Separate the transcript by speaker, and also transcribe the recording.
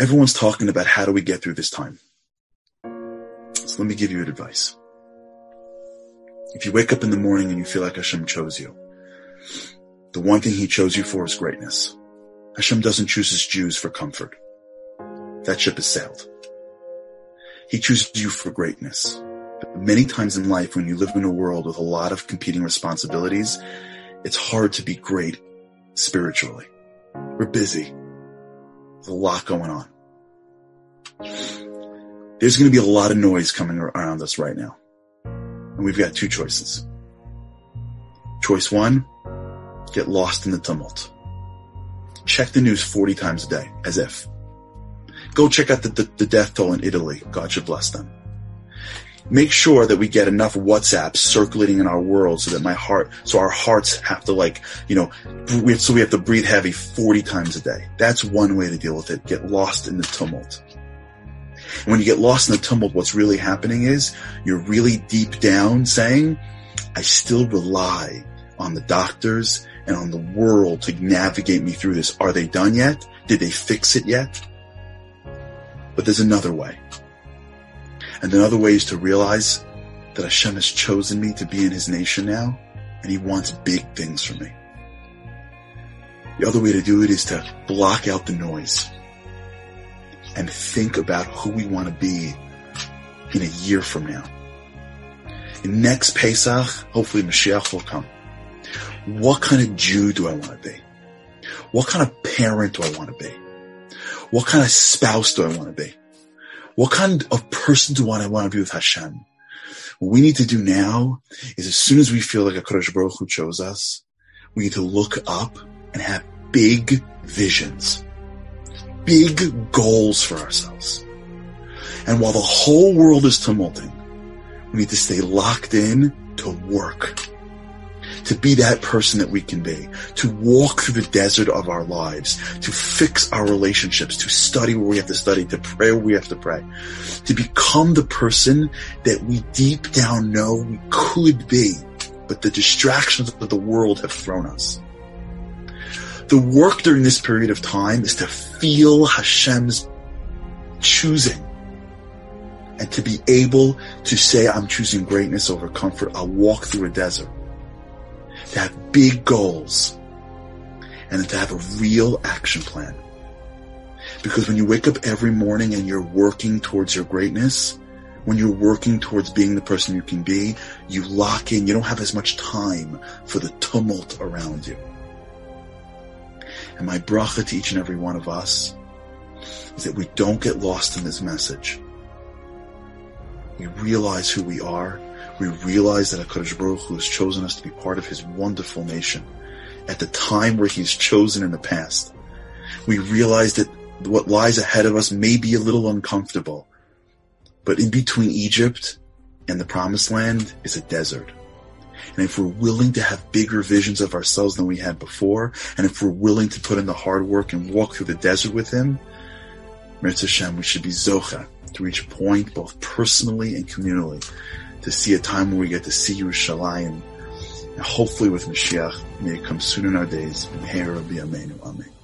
Speaker 1: Everyone's talking about how do we get through this time. So let me give you advice. If you wake up in the morning and you feel like Hashem chose you, the one thing he chose you for is greatness. Hashem doesn't choose his Jews for comfort. That ship has sailed. He chooses you for greatness. But many times in life, when you live in a world with a lot of competing responsibilities, it's hard to be great spiritually. We're busy. A lot going on. There's going to be a lot of noise coming around us right now. And we've got two choices. Choice one, get lost in the tumult. Check the news 40 times a day, as if. Go check out the, the, the death toll in Italy. God should bless them make sure that we get enough WhatsApps circulating in our world so that my heart, so our hearts have to like, you know, we have, so we have to breathe heavy 40 times a day. That's one way to deal with it. Get lost in the tumult. And when you get lost in the tumult, what's really happening is you're really deep down saying, I still rely on the doctors and on the world to navigate me through this. Are they done yet? Did they fix it yet? But there's another way. And another way is to realize that Hashem has chosen me to be in his nation now, and he wants big things for me. The other way to do it is to block out the noise and think about who we want to be in a year from now. In next Pesach, hopefully Mashiach will come. What kind of Jew do I want to be? What kind of parent do I want to be? What kind of spouse do I want to be? What kind of person do I want to be with Hashem? What we need to do now is as soon as we feel like HaKadosh Baruch Hu chose us, we need to look up and have big visions, big goals for ourselves. And while the whole world is tumulting, we need to stay locked in to work to be that person that we can be, to walk through the desert of our lives, to fix our relationships, to study where we have to study, to pray where we have to pray, to become the person that we deep down know we could be, but the distractions of the world have thrown us. The work during this period of time is to feel Hashem's choosing and to be able to say, I'm choosing greatness over comfort. I'll walk through a desert to have big goals and to have a real action plan. Because when you wake up every morning and you're working towards your greatness, when you're working towards being the person you can be, you lock in, you don't have as much time for the tumult around you. And my bracha to each and every one of us is that we don't get lost in this message. We realize who we are we realize that HaKadosh Baruch Hu has chosen us to be part of his wonderful nation at the time where he's chosen in the past. We realize that what lies ahead of us may be a little uncomfortable, but in between Egypt and the promised land is a desert. And if we're willing to have bigger visions of ourselves than we had before, and if we're willing to put in the hard work and walk through the desert with him, Mirz Hashem, we should be Zocha to reach a point both personally and communally to see a time where we get to see Yerushalayim. And hopefully with Mashiach, may it come soon in our days. Amen.